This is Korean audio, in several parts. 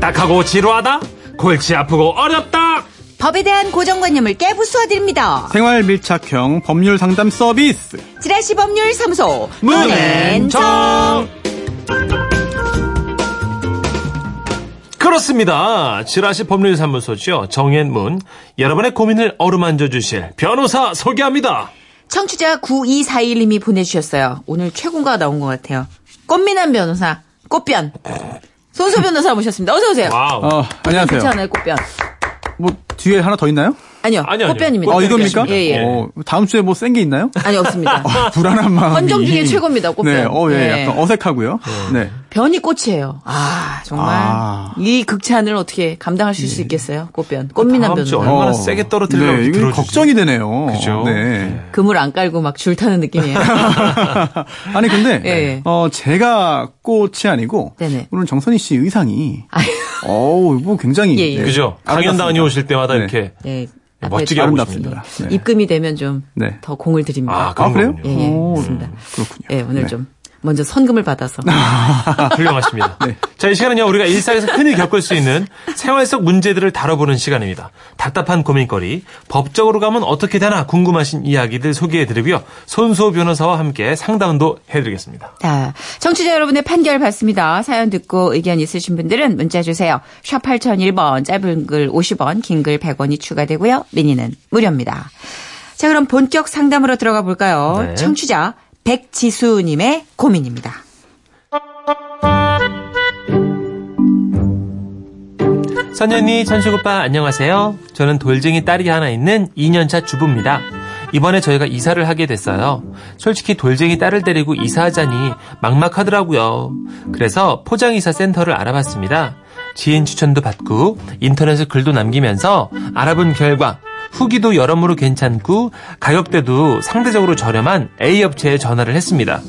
딱딱하고 지루하다? 골치 아프고 어렵다? 법에 대한 고정관념을 깨부수어드립니다. 생활 밀착형 법률 상담 서비스. 지라시 법률 사무소 문앤정 그렇습니다. 지라시 법률 사무소죠. 정앤문. 여러분의 고민을 어루만져 주실 변호사 소개합니다. 청취자 9241님이 보내주셨어요. 오늘 최고가 나온 것 같아요. 꽃미남 변호사 꽃변 손수호 변호사 모셨습니다. 어서 오세요. 와우. 어, 안녕하세요. 괜찮아요 꽃변. 뭐 뒤에 하나 더 있나요? 아니요, 아니요. 꽃변입니다. 어, 이겁니까? 예, 예. 어, 다음 주에 뭐 센 게 있나요? 아니 없습니다. 불안한 마음이. 헌정 중에 최고입니다, 꽃변. 네, 어, 예, 네. 약간 어색하고요. 네. 변이 꽃이에요. 아 정말 아. 이 극찬을 어떻게 감당하실 수 있겠어요? 꽃변 꽃미남 변호사. 얼마나 세게 떨어뜨리려고 네, 띄워주지? 걱정이 되네요. 그죠? 네. 그물 안 깔고 막 줄 타는 느낌이에요. 아니 근데 예, 예. 어 제가 꽃이 아니고 네네. 오늘 정선희 씨 의상이 아유, 어우 뭐 굉장히 예, 예. 네, 그죠? 아름답습니다. 강연당원이 오실 때마다 네. 이렇게 예. 멋지게 하고 아름답습니다. 네. 입금이 되면 좀더 네. 공을 드립니다. 아, 아 그래요? 예, 예, 오, 맞습니다. 그렇군요. 예, 오늘 네. 좀 먼저 선금을 받아서. 훌륭하십니다. 네. 자, 이 시간은요, 우리가 일상에서 흔히 겪을 수 있는 생활 속 문제들을 다뤄보는 시간입니다. 답답한 고민거리, 법적으로 가면 어떻게 되나 궁금하신 이야기들 소개해드리고요. 손수호 변호사와 함께 상담도 해드리겠습니다. 자, 청취자 여러분의 판결 받습니다. 사연 듣고 의견 있으신 분들은 문자 주세요. 샵 8001번, 짧은 글 50원, 긴 글 100원이 추가되고요. 미니는 무료입니다. 자, 그럼 본격 상담으로 들어가 볼까요? 네. 청취자 백지수님의 고민입니다. 선현이, 천식 오빠, 안녕하세요. 저는 돌쟁이 딸이 하나 있는 2년차 주부입니다. 이번에 저희가 이사를 하게 됐어요. 솔직히 돌쟁이 딸을 데리고 이사하자니 막막하더라고요. 그래서 포장이사 센터를 알아봤습니다. 지인 추천도 받고 인터넷에 글도 남기면서 알아본 결과 후기도 여러모로 괜찮고 가격대도 상대적으로 저렴한 A 업체에 전화를 했습니다.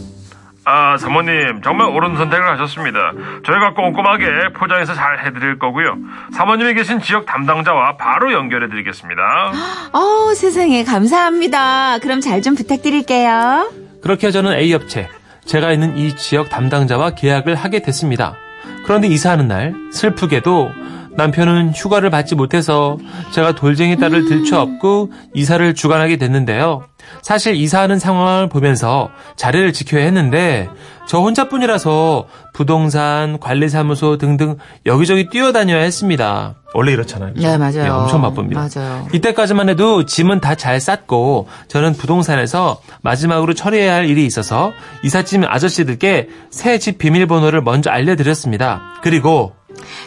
아, 사모님, 정말 옳은 선택을 하셨습니다. 저희가 꼼꼼하게 포장해서 잘 해드릴 거고요. 사모님이 계신 지역 담당자와 바로 연결해드리겠습니다. 어, 세상에 감사합니다. 그럼 잘 좀 부탁드릴게요. 그렇게 저는 A 업체, 제가 있는 이 지역 담당자와 계약을 하게 됐습니다. 그런데 이사하는 날, 슬프게도 남편은 휴가를 받지 못해서 제가 돌쟁이 딸을 들쳐업고 이사를 주관하게 됐는데요. 사실 이사하는 상황을 보면서 자리를 지켜야 했는데 저 혼자뿐이라서 부동산, 관리사무소 등등 여기저기 뛰어다녀야 했습니다. 원래 이렇잖아요. 네, 맞아요. 예, 엄청 바쁩니다. 맞아요. 이때까지만 해도 짐은 다 잘 쌌고 저는 부동산에서 마지막으로 처리해야 할 일이 있어서 이삿짐 아저씨들께 새 집 비밀번호를 먼저 알려드렸습니다. 그리고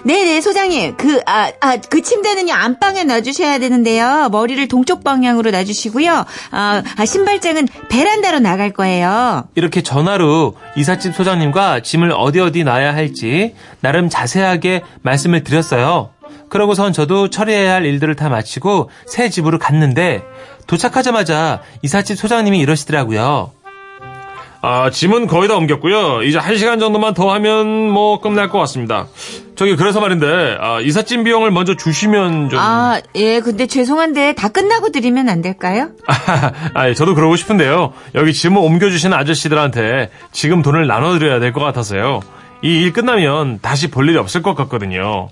네네, 소장님. 그, 아, 아, 그 침대는요, 안방에 놔주셔야 되는데요. 머리를 동쪽 방향으로 놔주시고요. 아, 아, 신발장은 베란다로 나갈 거예요. 이렇게 전화로 이삿집 소장님과 짐을 어디 어디 놔야 할지 나름 자세하게 말씀을 드렸어요. 그러고선 저도 처리해야 할 일들을 다 마치고 새 집으로 갔는데 도착하자마자 이삿집 소장님이 이러시더라고요. 아, 짐은 거의 다 옮겼고요. 이제 한 시간 정도만 더 하면 뭐 끝날 것 같습니다. 저기, 그래서 말인데, 아, 이삿짐 비용을 먼저 주시면 좀. 아, 예, 근데 죄송한데 다 끝나고 드리면 안 될까요? 아, 저도 그러고 싶은데요. 여기 짐을 옮겨주시는 아저씨들한테 지금 돈을 나눠드려야 될 것 같아서요. 이 일 끝나면 다시 볼 일이 없을 것 같거든요.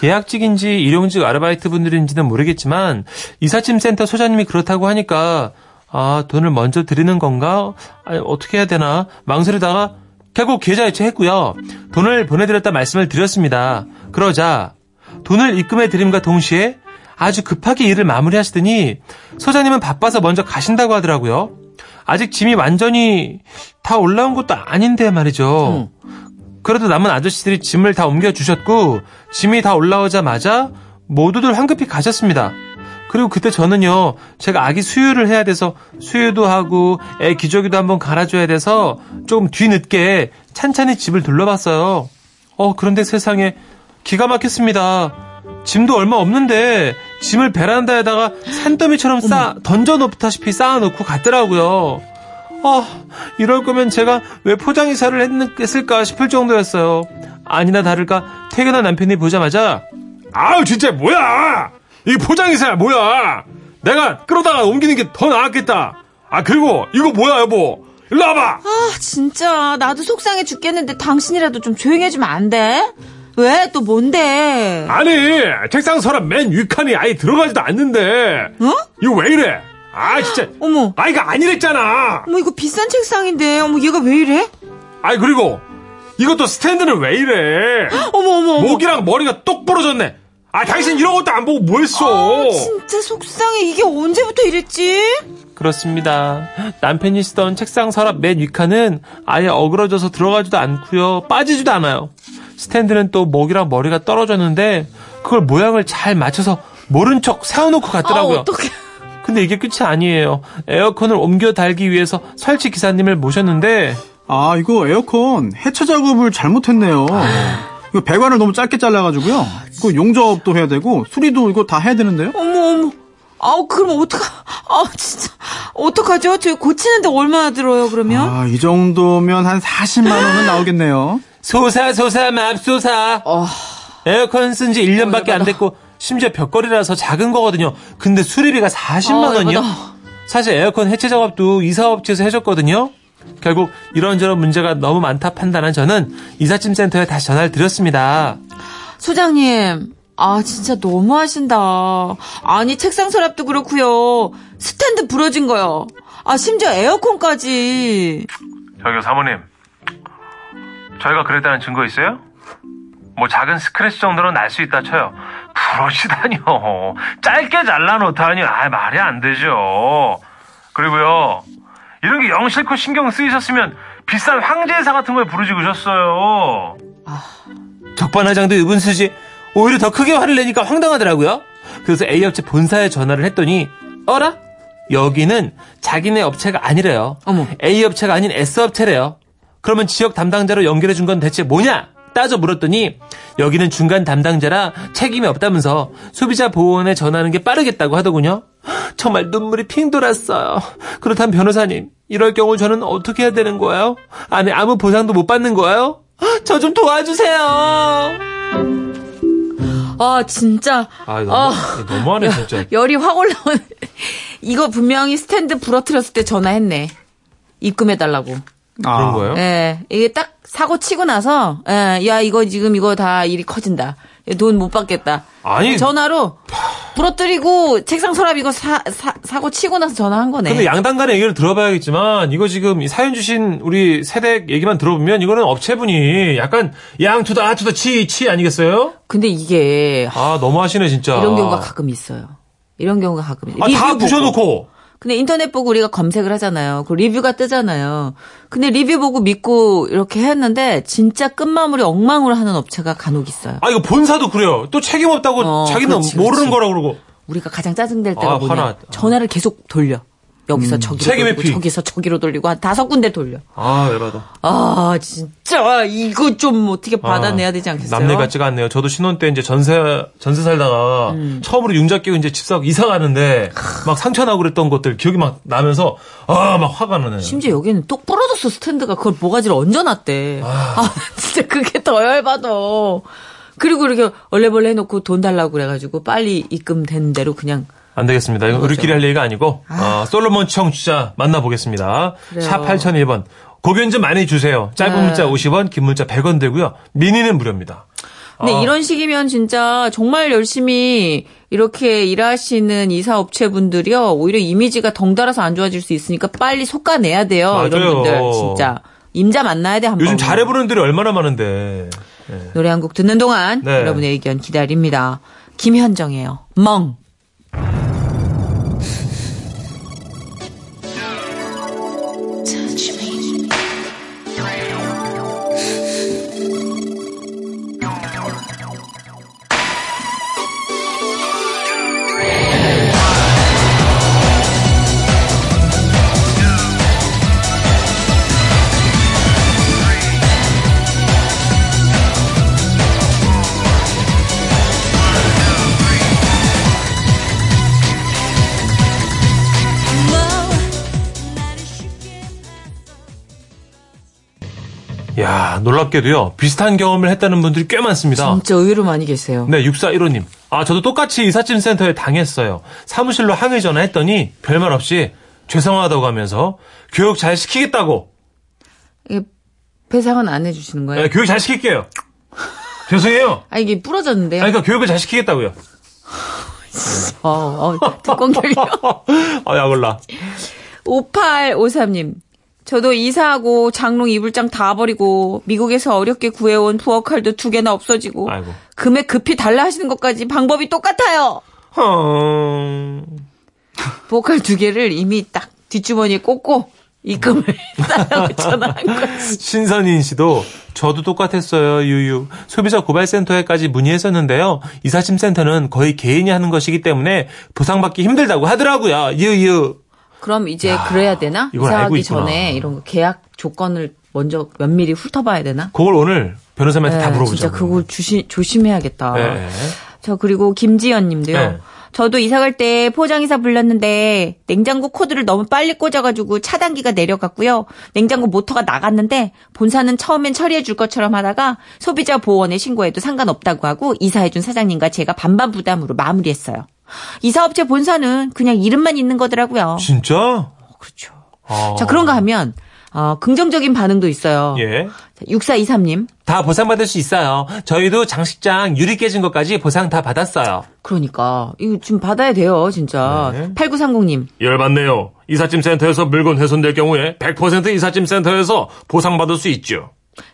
계약직인지 일용직 아르바이트 분들인지는 모르겠지만 이삿짐 센터 소장님이 그렇다고 하니까 아 돈을 먼저 드리는 건가? 아, 어떻게 해야 되나 망설이다가 결국 계좌 이체 했고요. 돈을 보내드렸다 말씀을 드렸습니다. 그러자 돈을 입금해 드림과 동시에 아주 급하게 일을 마무리하시더니 소장님은 바빠서 먼저 가신다고 하더라고요. 아직 짐이 완전히 다 올라온 것도 아닌데 말이죠. 그래도 남은 아저씨들이 짐을 다 옮겨주셨고, 짐이 다 올라오자마자 모두들 황급히 가셨습니다. 그리고 그때 저는요, 제가 아기 수유를 해야 돼서 수유도 하고, 애 기저귀도 한번 갈아줘야 돼서 조금 뒤늦게 찬찬히 집을 둘러봤어요. 어, 그런데 세상에 기가 막혔습니다. 짐도 얼마 없는데 짐을 베란다에다가 산더미처럼 쌓아, 던져 놓다시피 쌓아놓고 갔더라고요. 아, 이럴 거면 제가 왜 포장 이사를 했을까 싶을 정도였어요. 아니나 다를까 퇴근한 남편이 보자마자 아우, 진짜 뭐야! 이게 포장이사야, 뭐야! 내가 끌어다가 옮기는 게 더 나았겠다! 아, 그리고 이거 뭐야, 여보! 일로 와봐! 아, 진짜. 나도 속상해 죽겠는데 당신이라도 좀 조용히 해주면 안 돼? 왜? 또 뭔데? 아니, 책상 서랍 맨 위칸이 아예 들어가지도 않는데. 어? 이거 왜 이래? 아, 진짜. 어머. 아, 이거 아니랬잖아. 어머, 이거 비싼 책상인데. 어머, 얘가 왜 이래? 아이, 그리고 이것도 스탠드는 왜 이래? 어머, 어머. 목이랑 머리가 똑 부러졌네. 아, 당신 이런 것도 안 보고 뭐 했어? 아, 진짜 속상해. 이게 언제부터 이랬지? 그렇습니다. 남편이 쓰던 책상 서랍 맨 위칸은 아예 어그러져서 들어가지도 않고요. 빠지지도 않아요. 스탠드는 또 목이랑 머리가 떨어졌는데 그걸 모양을 잘 맞춰서 모른 척 세워놓고 갔더라고요. 아, 어떡해. 근데 이게 끝이 아니에요. 에어컨을 옮겨 달기 위해서 설치 기사님을 모셨는데 아, 이거 에어컨 해체 작업을 잘못했네요. 이거 배관을 너무 짧게 잘라가지고요. 그 용접도 해야 되고 수리도 이거 다 해야 되는데요. 어머, 어머. 아우, 그럼 어떡하, 아, 진짜. 어떡하죠? 저 고치는데 얼마나 들어요, 그러면? 아, 이 정도면 한 40만 원은 나오겠네요. 소사 소사 맙소사 어. 에어컨 쓴 지 1년밖에 어, 안. 됐고 심지어 벽걸이라서 작은 거거든요. 근데 수리비가 40만 어, 원이요? 열받아. 사실 에어컨 해체 작업도 이사업체에서 해줬거든요. 결국 이런저런 문제가 너무 많다 판단한 저는 이삿짐 센터에 다시 전화를 드렸습니다. 소장님, 아, 진짜 너무 하신다. 아니, 책상 서랍도 그렇고요 스탠드 부러진 거요. 아, 심지어 에어컨까지. 저기요, 사모님. 저희가 그랬다는 증거 있어요? 뭐 작은 스크래치 정도는 날 수 있다 쳐요. 부러지다니요. 짧게 잘라놓다니, 아 말이 안 되죠. 그리고요, 이런 게영 싫고 신경 쓰이셨으면 비싼 황제사 같은 걸 부르시고셨어요. 적반하장도 유분수지 오히려 더 크게 화를 내니까 황당하더라고요. 그래서 A업체 본사에 전화를 했더니 어라? 여기는 자기네 업체가 아니래요. 어머. A업체가 아닌 S업체래요. 그러면 지역 담당자로 연결해 준 건 대체 뭐냐? 따져 물었더니 여기는 중간 담당자라 책임이 없다면서 소비자 보호원에 전화하는 게 빠르겠다고 하더군요. 정말 눈물이 핑 돌았어요. 그렇다면 변호사님, 이럴 경우 저는 어떻게 해야 되는 거예요? 아니 아무 보상도 못 받는 거예요? 저 좀 도와주세요. 아, 진짜. 아, 너무, 아. 너무하네, 진짜. 열이 확 올라오네. 이거 분명히 스탠드 부러뜨렸을 때 전화했네. 입금해달라고. 아, 그런 거예요? 예, 이게 딱 사고 치고 나서, 예, 야, 이거 지금 이거 다 일이 커진다. 돈 못 받겠다. 아니. 전화로 부러뜨리고 책상 서랍 이거 사, 사, 사 고 치고 나서 전화한 거네. 근데 양당 간의 얘기를 들어봐야겠지만, 이거 지금 이 사연 주신 우리 세대 얘기만 들어보면, 이거는 업체분이 약간 양 투다, 아투다, 치, 치 아니겠어요? 근데 이게 하, 아, 너무하시네, 진짜. 이런 경우가 가끔 있어요. 이런 경우가 가끔 있어요. 아, 다 리뷰 보고. 부셔놓고. 근데 인터넷 보고 우리가 검색을 하잖아요. 그 리뷰가 뜨잖아요. 근데 리뷰 보고 믿고 이렇게 했는데 진짜 끝마무리 엉망으로 하는 업체가 간혹 있어요. 아, 이거 본사도 그래요. 또 책임 없다고 어, 자기는 그렇지, 모르는 그렇지. 거라고 그러고. 우리가 가장 짜증될 때가 아, 뭐냐. 화나. 전화를 계속 돌려. 여기서 저기로 책임의 돌리고 피. 저기서 저기로 돌리고 한 다섯 군데 돌려. 아, 열받아. 아 진짜 이거 좀 어떻게 받아내야 되지 않겠어요? 남네 같지가 않네요. 저도 신혼 때 이제 전세, 전세 살다가 음. 처음으로 융자 끼고 이제 집 사고 이사 가는데 막 상처 나고 그랬던 것들 기억이 막 나면서 아, 막 화가 나네요. 심지어 여기는 똑 부러졌어 스탠드가 그걸 모가지를 얹어놨대. 아, 진짜 그게 더 열받아. 그리고 이렇게 얼레벌레 해놓고 돈 달라고 그래가지고 빨리 입금된 대로 그냥 안 되겠습니다. 이건 우리끼리 할 얘기가 아니고 어, 솔로몬 청취자 만나보겠습니다. 그래요. 샵 8001번. 고견 좀 많이 주세요. 짧은 네. 문자 50원, 긴 문자 100원 되고요. 미니는 무료입니다. 근데 아. 이런 식이면 진짜 정말 열심히 이렇게 일하시는 이사 업체분들이요 오히려 이미지가 덩달아서 안 좋아질 수 있으니까 빨리 속가내야 돼요 맞아요. 이런 분들 진짜 임자 만나야 돼 한번 요즘 잘해 부르는 들이 얼마나 많은데. 노래 한 곡 듣는 동안 네. 여러분의 의견 기다립니다 김현정이에요 멍 놀랍게도요. 비슷한 경험을 했다는 분들이 꽤 많습니다. 진짜 의외로 많이 계세요 네, 6415님. 아, 저도 똑같이 이삿짐 센터에 당했어요. 사무실로 항의 전화했더니 별말 없이 죄송하다고 하면서 교육 잘 시키겠다고. 이게 배상은 안 해주시는 거예요? 네, 교육 잘 시킬게요. 죄송해요. 아, 이게 부러졌는데요. 아니, 그러니까 교육을 잘 시키겠다고요. 어, 어, 뚜껑 열려. 아, 약 올라. 5853님. 저도 이사하고 장롱 이불장 다 버리고 미국에서 어렵게 구해온 부엌칼도 두 개나 없어지고 아이고. 금액 급히 달라 하시는 것까지 방법이 똑같아요. 어... 부엌칼 두 개를 이미 딱 뒷주머니에 꽂고 입금을 싸라고 전화한 거지. 신선인 씨도 저도 똑같았어요. 유유. 소비자 고발센터에까지 문의했었는데요. 이사짐센터는 거의 개인이 하는 것이기 때문에 보상받기 힘들다고 하더라고요. 유유. 그럼 이제 그래야 되나? 이사하기. 전에 이런 거 계약 조건을 먼저 면밀히 훑어봐야 되나? 그걸 오늘 변호사님한테 다 네, 물어보죠. 진짜 그걸 주시, 조심해야겠다. 네. 저 그리고 김지연 님도요. 네. 저도 이사 갈 때 포장이사 불렀는데 냉장고 코드를 너무 빨리 꽂아가지고 차단기가 내려갔고요. 냉장고 모터가 나갔는데 본사는 처음엔 처리해 줄 것처럼 하다가 소비자 보호원에 신고해도 상관없다고 하고 이사해 준 사장님과 제가 반반 부담으로 마무리했어요. 이 사업체 본사는 그냥 이름만 있는 거더라고요. 진짜? 그렇죠. 아. 자 그런가 하면 어, 긍정적인 반응도 있어요. 예. 6423님. 다 보상받을 수 있어요. 저희도 장식장 유리 깨진 것까지 보상 다 받았어요. 그러니까 이거 좀 받아야 돼요, 진짜. 네. 8930님. 열받네요. 이삿짐 센터에서 물건 훼손될 경우에 100% 이삿짐 센터에서 보상받을 수 있죠.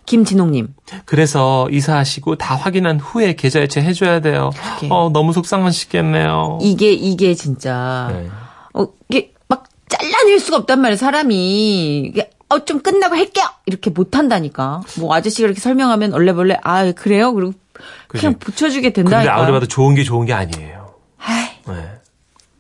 김진홍님. 그래서 이사하시고 다 확인한 후에 계좌 이체 해줘야 돼요. 그러게. 어, 너무 속상하시겠네요. 이게 이게 진짜 네. 어 이게 막 잘라낼 수가 없단 말이에요, 사람이. 이게 어, 좀 끝나고 할게요! 이렇게 못 한다니까. 뭐, 아저씨가 이렇게 설명하면 얼레벌레, 아, 그래요? 그리고 그냥 그지. 붙여주게 근데 된다니까. 아무리 봐도 좋은 게 좋은 게 아니에요. 아이, 네.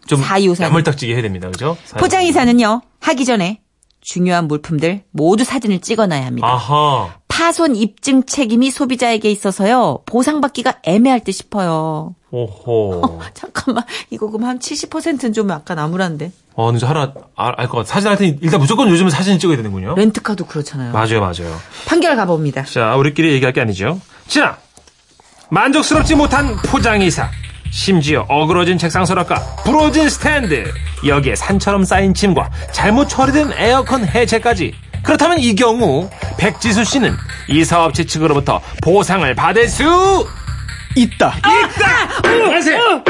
좀 4254. 야물딱지게 해야 됩니다. 그죠? 포장 이사는요, 하기 전에 중요한 물품들 모두 사진을 찍어놔야 합니다. 아하. 파손 입증 책임이 소비자에게 있어서요, 보상받기가 애매할 듯 싶어요. 오호. 잠깐만, 이거 그럼 한 70%는 좀 약간 암울한데. 어, 근데 하나 알 것 같아. 사진 할때 일단 무조건 요즘은 사진 찍어야 되는군요. 렌트카도 그렇잖아요. 맞아요, 맞아요. 판결 가봅니다. 자, 우리끼리 얘기할 게 아니죠. 자, 만족스럽지 못한 포장 이사. 심지어 어그러진 책상 서랍과 부러진 스탠드. 여기에 산처럼 쌓인 짐과 잘못 처리된 에어컨 해체까지. 그렇다면 이 경우 백지수 씨는 이 사업체 측으로부터 보상을 받을 수 있다. 있다. 하세요.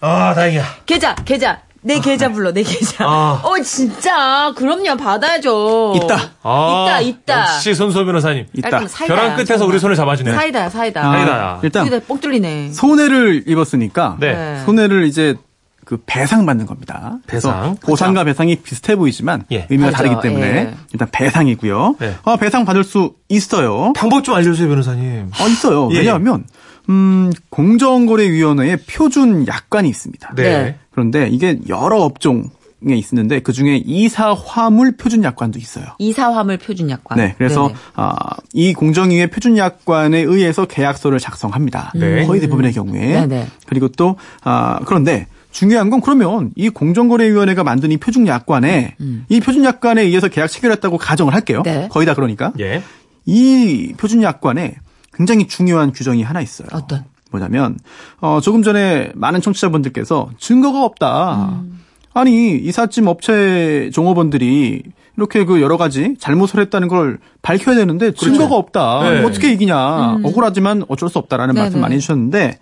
아, 다행이야. 계좌, 계좌. 내 계좌 불러, 내 계좌. 아. 어, 진짜. 그럼요, 받아야죠. 있다. 아, 있다, 있다. 역시 손소 변호사님. 있다. 깔끔 사이다야, 벼랑 끝에서 사이다. 우리 손을 잡아주네. 사이다야, 사이다. 아, 사이다야. 일단 여기다 뽕 뚫리네. 손해를 입었으니까 네. 네. 손해를 이제 그 배상받는 겁니다. 배상. 보상과 배상이 비슷해 보이지만 예. 의미가 그렇죠. 다르기 때문에 예. 일단 배상이고요. 네. 어, 배상 받을 수 있어요. 방법 좀 알려주세요, 변호사님. 어, 있어요. 예. 왜냐하면 음, 공정거래위원회에 표준 약관이 있습니다. 네. 그런데 이게 여러 업종 에 있는데 그 중에 이사 화물 표준 약관도 있어요. 이사 화물 표준 약관. 네, 그래서. 아, 이 공정위의 표준 약관에 의해서 계약서를 작성합니다. 네. 거의 대부분의 경우에. 네네. 그리고 또 아, 그런데 중요한 건 그러면 이 공정거래위원회가 만든 이 표준 약관에 이 표준 약관에 의해서 계약 체결했다고 가정을 할게요. 네. 거의 다 그러니까 예. 이 표준 약관에 굉장히 중요한 규정이 하나 있어요. 어떤? 뭐냐면 어 조금 전에 많은 청취자분들께서 증거가 없다. 아니 이삿짐 업체 종업원들이 이렇게 그 여러 가지 잘못을 했다는 걸 밝혀야 되는데 증거가 없다. 네. 어떻게 이기냐. 억울하지만 어쩔 수 없다라는 네네. 말씀 많이 해주셨는데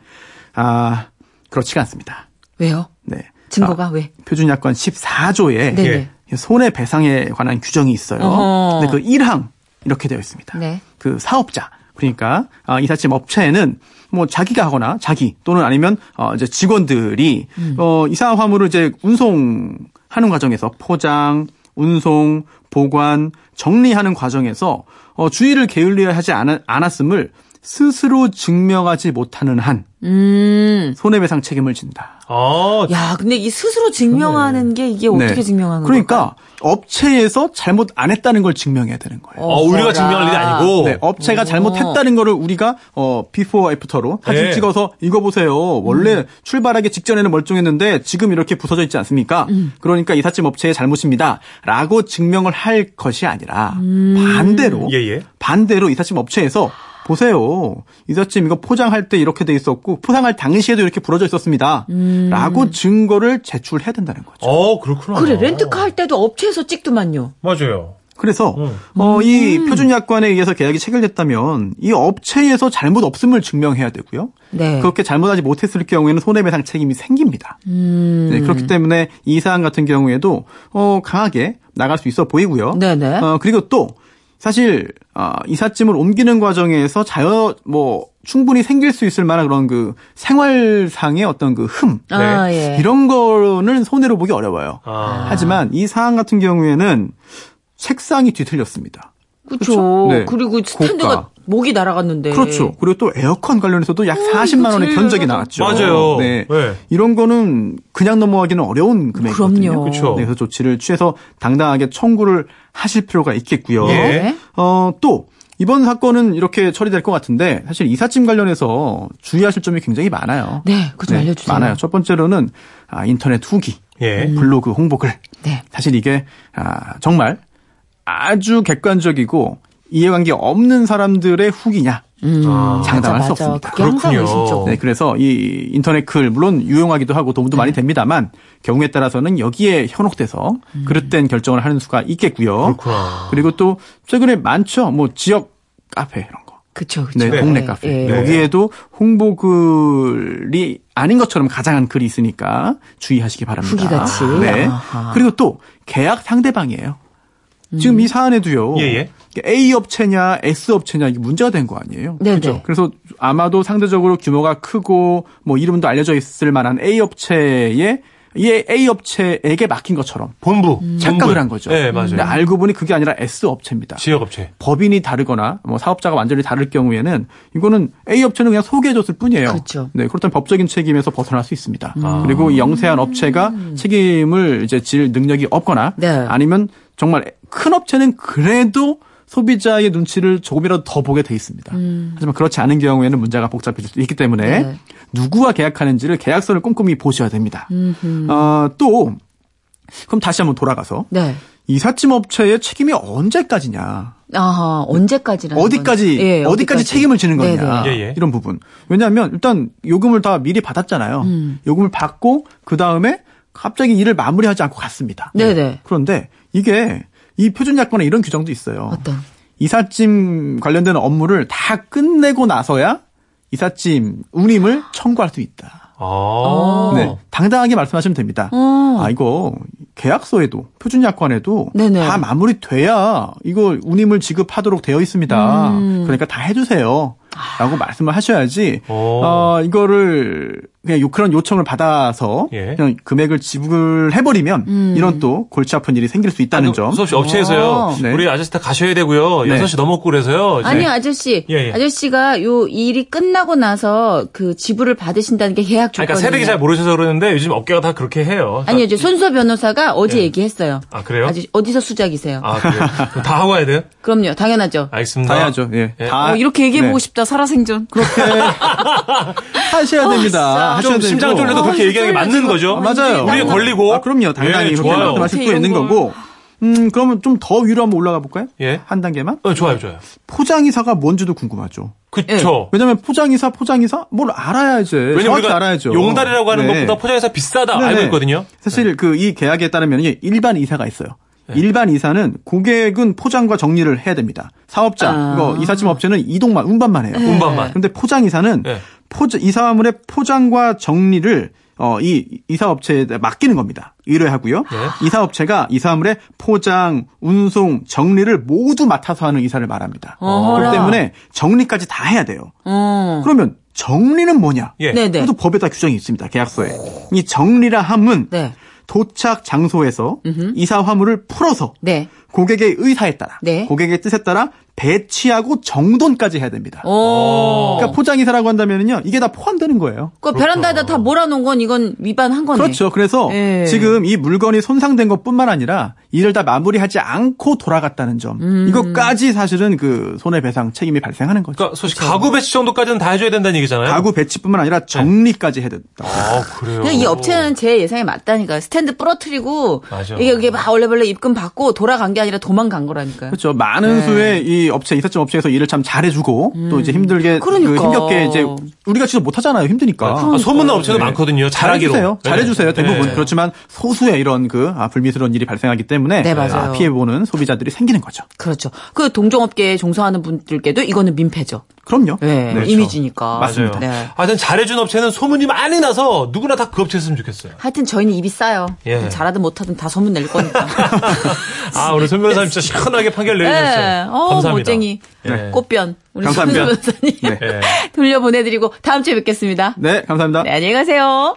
아 그렇지가 않습니다. 왜요? 네. 증거가 아, 왜? 표준 약관 14조에 네네. 손해배상에 관한 규정이 있어요. 어허. 근데 그 1항 이렇게 되어 있습니다. 네. 그 사업자 그러니까 아, 이삿짐 업체에는 뭐 자기가 하거나 자기 또는 아니면 어 이제 직원들이 음. 어 이사 화물을 이제 운송하는 과정에서 포장, 운송, 보관, 정리하는 과정에서 어 주의를 게을리하지 않- 않았음을 스스로 증명하지 못하는 한 음. 손해배상 책임을 진다. 아, 야, 근데 이 스스로 증명하는 게 이게 어떻게 네. 증명하는 그러니까 걸까? 업체에서 잘못 안 했다는 걸 증명해야 되는 거예요. 어, 우리가 증명할 일이 아니고. 네, 업체가 잘못했다는 거를 우리가 어 before after로 사진 네. 찍어서 이거 보세요. 원래 출발하기 직전에는 멀쩡했는데 지금 이렇게 부서져 있지 않습니까? 그러니까 이삿짐 업체의 잘못입니다라고 증명을 할 것이 아니라 반대로 예, 예. 반대로 이삿짐 업체에서 보세요. 이삿짐 이거 포장할 때 이렇게 돼 있었고 포장할 당시에도 이렇게 부러져 있었습니다. 라고 증거를 제출해야 된다는 거죠. 어, 그렇구나. 그래, 렌트카 할 때도 업체에서 찍더만요. 맞아요. 그래서 어, 이 표준약관에 의해서 계약이 체결됐다면 이 업체에서 잘못 없음을 증명해야 되고요. 네. 그렇게 잘못하지 못했을 경우에는 손해배상 책임이 생깁니다. 음. 네, 그렇기 때문에 이 사안 같은 경우에도 어, 강하게 나갈 수 있어 보이고요. 네네. 어, 그리고 또 사실 어, 이삿짐을 옮기는 과정에서 자연 뭐 충분히 생길 수 있을 만한 그런 그 생활상의 어떤 그 흠. 아, 예. 이런 거는 손해로 보기 어려워요. 아. 하지만 이 사안 같은 경우에는 책상이 뒤틀렸습니다. 그렇죠. 네. 그리고 스탠드가 고가. 목이 날아갔는데. 그렇죠. 그리고 또 에어컨 관련해서도 약 40만 원의. 견적이 나왔죠. 맞아요. 네. 네. 이런 거는 그냥 넘어가기는 어려운 금액이거든요. 그럼요. 그쵸. 네, 그래서 조치를 취해서 당당하게 청구를 하실 필요가 있겠고요. 예. 네. 어, 또 이번 사건은 이렇게 처리될 것 같은데 사실 이삿짐 관련해서 주의하실 점이 굉장히 많아요. 네, 그거 좀 알려주세요. 많아요. 첫 번째로는 아, 인터넷 후기, 예. 블로그 홍보글. 네. 사실 이게 아, 정말 아주 객관적이고 이해관계 없는 사람들의 후기냐 아. 장담할 맞아, 수 맞아. 없습니다. 그렇군요. 네, 그래서 이 인터넷 글 물론 유용하기도 하고 도움도 많이 됩니다만 경우에 따라서는 여기에 현혹돼서 그릇된 결정을 하는 수가 있겠고요. 그렇구나. 그리고 또 최근에 많죠. 뭐 지역 카페 이런 거. 그쵸, 그쵸. 네, 동네 예, 카페. 예. 네. 여기에도 홍보 글이 아닌 것처럼 가장한 글이 있으니까 주의하시기 바랍니다. 후기같이. 네. 아하. 그리고 또 계약 상대방이에요. 지금 이 사안에도요. 예, 예. A 업체냐 S 업체냐 이게 문제가 된 거 아니에요. 네네. 그죠? 그래서 아마도 상대적으로 규모가 크고 뭐 이름도 알려져 있을 만한 A 업체에 이 A 업체에게 맡긴 것처럼 본부. 착각을 본부. 한 거죠. 네, 맞아요. 근데 알고 보니 그게 아니라 S 업체입니다. 지역 업체. 법인이 다르거나 뭐 사업자가 완전히 다를 경우에는 이거는 A 업체는 그냥 소개해줬을 뿐이에요. 그렇죠. 네, 그렇다면 법적인 책임에서 벗어날 수 있습니다. 아. 그리고 이 영세한 업체가 책임을 이제 질 능력이 없거나 네. 아니면 정말 큰 업체는 그래도 소비자의 눈치를 조금이라도 더 보게 돼 있습니다. 하지만 그렇지 않은 경우에는 문제가 복잡해질 수 있기 때문에 네. 누구와 계약하는지를 계약서를 꼼꼼히 보셔야 됩니다. 어, 또 그럼 다시 한번 돌아가서 네. 이삿짐 업체의 책임이 언제까지냐? 아하, 언제까지라는 어디까지 건- 예, 어디까지 책임을 지는 거냐? 네네. 예, 예. 이런 부분. 왜냐하면 일단 요금을 다 미리 받았잖아요. 음. 요금을 받고 그 다음에 갑자기 일을 마무리하지 않고 갔습니다. 네네. 그런데 이게 이 표준 약관에 이런 규정도 있어요. 어떤? 이삿짐 관련된 업무를 다 끝내고 나서야 이삿짐 운임을 청구할 수 있다. 아. 네, 당당하게 말씀하시면 됩니다. 어. 아 이거 계약서에도 표준 약관에도 네네. 다 마무리돼야 이거 운임을 지급하도록 되어 있습니다. 음. 그러니까 다 해주세요. 라고 말씀을 하셔야지, 오. 어, 이거를, 그냥 요- 그런 요청을 받아서, 예. 그냥 금액을 지불해 버리면, 음. 이런 또 골치 아픈 일이 생길 수 있다는 점. 수업 씨 업체에서요. 어. 네. 우리 아저씨 다 가셔야 되고요. 네. 6시 넘었고 그래서요. 이제 아니 아저씨, 예, 예. 아저씨가 요 일이 끝나고 나서 그 지불을 받으신다는 게 계약 아니, 조건이에요. 그러니까 새벽에 잘 모르셔서 그러는데 요즘 업계가 다 그렇게 해요. 아니요, 이제 손소 변호사가 어제 예. 얘기했어요. 아, 그래요? 아저씨 어디서 수작이세요? 아, 그래요? 다 하고 와야 돼요? 그럼요, 당연하죠. 알겠습니다. 다 해야죠. 예. 예. 다. 어, 이렇게 얘기해 보고 네. 싶다, 살아생전. 하셔야 됩니다. 좀. 심장 쫄려도 그렇게 아, 얘기하는 게 맞는 거죠? 아, 맞아요. 우리에 걸리고. 아, 그럼요. 당당히 예, 그렇게 좋아요. 말씀하실 수 있는 걸. 거고. 음, 그러면 좀 더 위로 한번 올라가 볼까요? 예. 한 단계만? 어, 좋아요, 좋아요. 포장이사가 뭔지도 궁금하죠. 그쵸. 왜냐면 포장이사, 포장이사? 뭘 알아야지. 왜냐면 우리가 알아야죠. 용달이라고 하는 네. 것보다 포장해서 비싸다 네네. 알고 있거든요. 사실 그이 계약에 따르면 일반 이사가 있어요. 일반 이사는 고객은 포장과 정리를 해야 됩니다. 사업자, 아. 이거 이삿짐 업체는 이동만, 운반만 해요. 운반만. 근데 포장 이사는 네. 포장, 이 사물의 포장과 정리를 어, 이 이사업체에 맡기는 겁니다. 의뢰하고요. 네. 이사업체가 이사물의 포장, 운송, 정리를 모두 맡아서 하는 이사를 말합니다. 어허라. 그렇기 때문에 정리까지 다 해야 돼요. 어. 그러면 정리는 뭐냐? 예. 네 네. 그것도 법에다 규정이 있습니다. 계약서에. 이 정리라 함은 네. 도착 장소에서 이사 화물을 풀어서 네. 고객의 의사에 따라 네. 고객의 뜻에 따라 배치하고 정돈까지 해야 됩니다. 오. 그러니까 포장이사라고 한다면은요 이게 다 포함되는 거예요. 그 베란다에다 다 몰아놓은 건 이건 위반한 거네. 그렇죠. 그래서 예. 지금 이 물건이 손상된 것뿐만 아니라 일을 다 마무리하지 않고 돌아갔다는 점 음. 이것까지 사실은 그 손해배상 책임이 발생하는 거죠. 그러니까 솔직히 가구 배치 정도까지는 다 해줘야 된다는 얘기잖아요. 가구 배치뿐만 아니라 정리까지 해야 된다. 아, 그래요. 이 업체는 제 예상에 맞다니까. 스탠드 부러뜨리고 맞아. 이게 이게 막 얼레벌레 입금 받고 돌아간 게 아니라 도망간 거라니까요. 그렇죠. 많은 네. 수의 이 업체, 이삿짐 업체에서 일을 참 잘해주고 또 이제 힘들게 그 그러니까. 힘겹게 이제 우리가 진짜 못하잖아요. 힘드니까. 아, 소문난 업체도 많거든요. 잘하기로. 잘해주세요. 네. 잘해주세요. 대부분 네. 그렇지만 소수의 이런 그 아, 불미스러운 일이 발생하기 때문에 네, 맞아요. 아, 피해 보는 소비자들이 생기는 거죠. 그렇죠. 그 동종업계에 종사하는 분들께도 이거는 민폐죠. 그럼요. 네, 네, 이미지니까. 맞습니다. 네. 하여튼 잘해준 업체는 소문이 많이 나서 누구나 다 그 업체였으면 좋겠어요. 하여튼 저희는 입이 싸요. 예. 잘하든 못하든 다 소문 낼 거니까. 아, 오늘 손 변호사님 진짜 시원하게 판결 내주셨어요. 네. 어, 감사합니다. 못쟁이. 네. 꽃변. 우리. 손 변호사님. 네. 네. 돌려보내드리고 다음 주에 뵙겠습니다. 네, 감사합니다. 네, 안녕히 가세요.